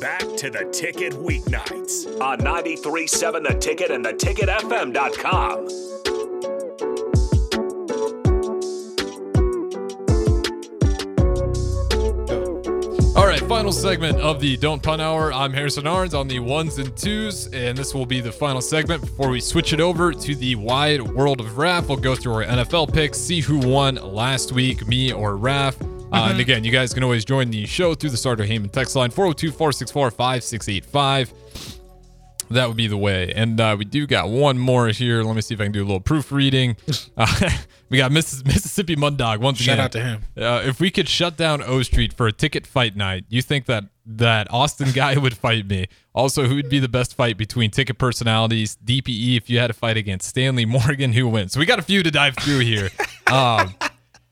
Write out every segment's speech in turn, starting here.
Back to the ticket weeknights on 93.7 The Ticket and theticketfm.com. All right, final segment of the Don't Pun Hour. I'm Harrison Arns on the ones and twos, and this will be the final segment before we switch it over to the wide world of Raph. We'll go through our NFL picks, see who won last week, me or Raph. Uh, and again, you guys can always join the show through the Starter Heyman text line 402 464 5685. That would be the way. And uh, we do got one more here. Let me see if I can do a little proofreading. Uh, we got Missis- Mississippi Mud Dog once Shout again. out to him. Uh, if we could shut down O Street for a ticket fight night, you think that that Austin guy would fight me? Also, who would be the best fight between ticket personalities? DPE, if you had to fight against Stanley Morgan, who wins? So we got a few to dive through here. Um,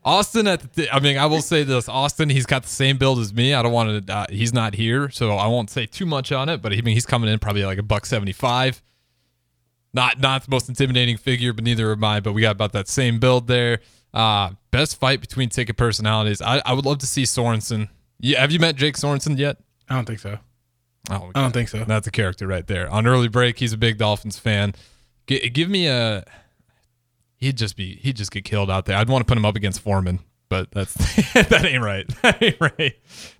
Austin at the, th- I mean, I will say this: Austin, he's got the same build as me. I don't want to. Uh, he's not here, so I won't say too much on it. But I mean, he's coming in probably like a buck seventy-five. Not not the most intimidating figure, but neither am I. But we got about that same build there. Uh, best fight between ticket personalities. I, I would love to see Sorensen. Yeah, have you met Jake Sorensen yet? I don't think so. Oh, I don't think so. that's a character right there. On early break, he's a big Dolphins fan. G- give me a. He'd just be. He'd just get killed out there. I'd want to put him up against Foreman, but that's that ain't right. That ain't right.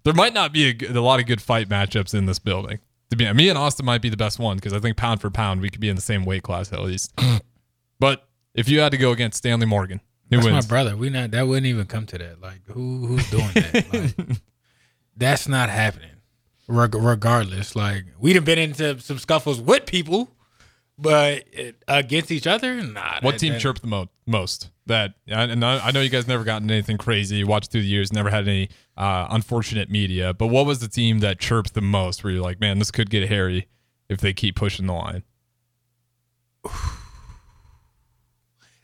There might not be a lot of good fight matchups in this building. To be, me and Austin might be the best one because I think pound for pound we could be in the same weight class at least. but if you had to go against Stanley Morgan, who That's wins? my brother. We not that wouldn't even come to that. Like who who's doing that? Like, that's not happening. Reg- regardless, like we'd have been into some scuffles with people, but it, against each other, nah. What team chirped the mo- most? That and I, I know you guys never gotten anything crazy. Watched through the years, never had any uh, unfortunate media. But what was the team that chirped the most? Where you're like, man, this could get hairy if they keep pushing the line.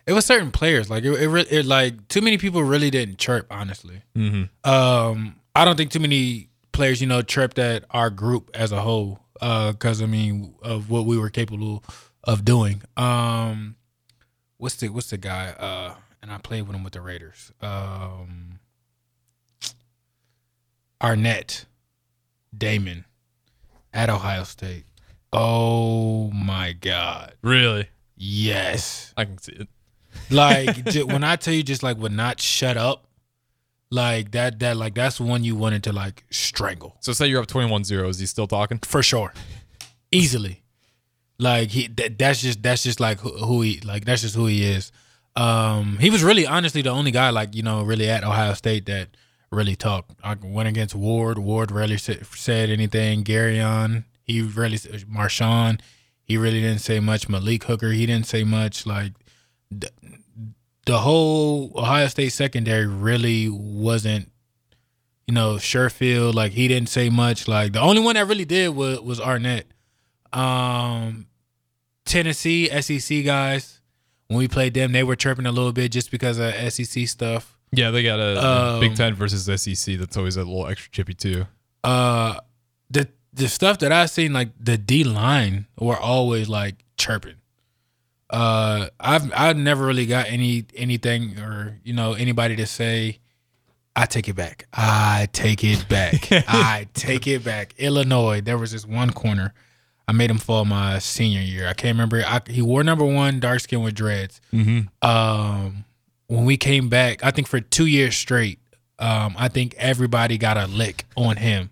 It was certain players. Like it, it, it like too many people really didn't chirp. Honestly, Mm-hmm. um, I don't think too many players, you know, chirped at our group as a whole. Because I mean, of what we were capable of doing. Um, what's the what's the guy? Uh, and I played with him with the Raiders. Um, Arnette, Damon, at Ohio State. Oh my God! Really, Yes. I can see it. like when I tell you just like would not shut up, like that that like that's one you wanted to like strangle So say you're up 21-0. Is he still talking? for sure, easily. Like he that, that's just that's just like who, who he like that's just who he is. Um, he was really honestly the only guy like you know really at Ohio State that really talked. I went against Ward. Ward rarely said, said anything. Gareon, he really Marshon, he really didn't say much. Malik Hooker, he didn't say much. Like the whole Ohio State secondary really wasn't, you know, Sherfield. Like he didn't say much. Like the only one that really did was was Arnette. Um, Tennessee SEC guys. When we played them, they were chirping a little bit just because of SEC stuff. Yeah, they got a, a Big Um, Ten versus SEC. That's always a little extra chippy too. Uh, the the stuff that I've seen, like the D line, were always like chirping. Uh, I've I've never really got any anything or you know anybody to say, I take it back. I take it back. I take it back. Illinois, there was this one corner. I made him fall my senior year. I can't remember. I, he wore number one, dark skin with dreads. Mm-hmm. Um, when we came back, I think for two years straight, um, I think everybody got a lick on him.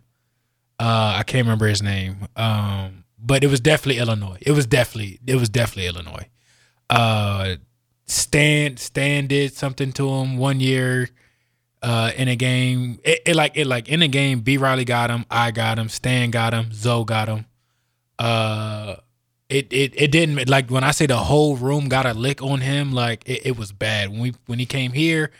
Uh, I can't remember his name. Um, but it was definitely Illinois. It was definitely it was definitely Illinois. Uh, Stan Stan did something to him one year. Uh, in a game, it, it like it like in a game. B Reilly got him. I got him. Stan got him. Zoe got him. Uh, it it it didn't like when I say the whole room got a lick on him. Like it, it was bad when we when he came here,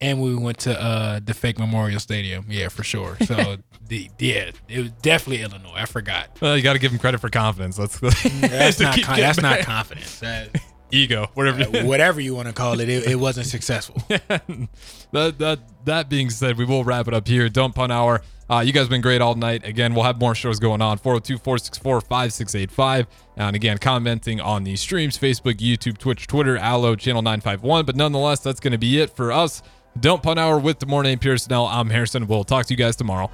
and we went to uh the fake Memorial Stadium. Yeah, for sure. So the yeah, it was definitely Illinois. I forgot. Well, you got to give him credit for confidence. That's That's not con- that's not confidence. That, ego, whatever. whatever you want to call it, it, it wasn't successful. that that that being said, we will wrap it up here. Dump Pun Hour. Uh, you guys have been great all night. Again, we'll have more shows going on. 402 464 5685. And again, commenting on the streams Facebook, YouTube, Twitch, Twitter, Allo, Channel 951. But nonetheless, that's going to be it for us. Don't Pun Hour with De'Mornay Pierson-El. I'm Harrison. We'll talk to you guys tomorrow.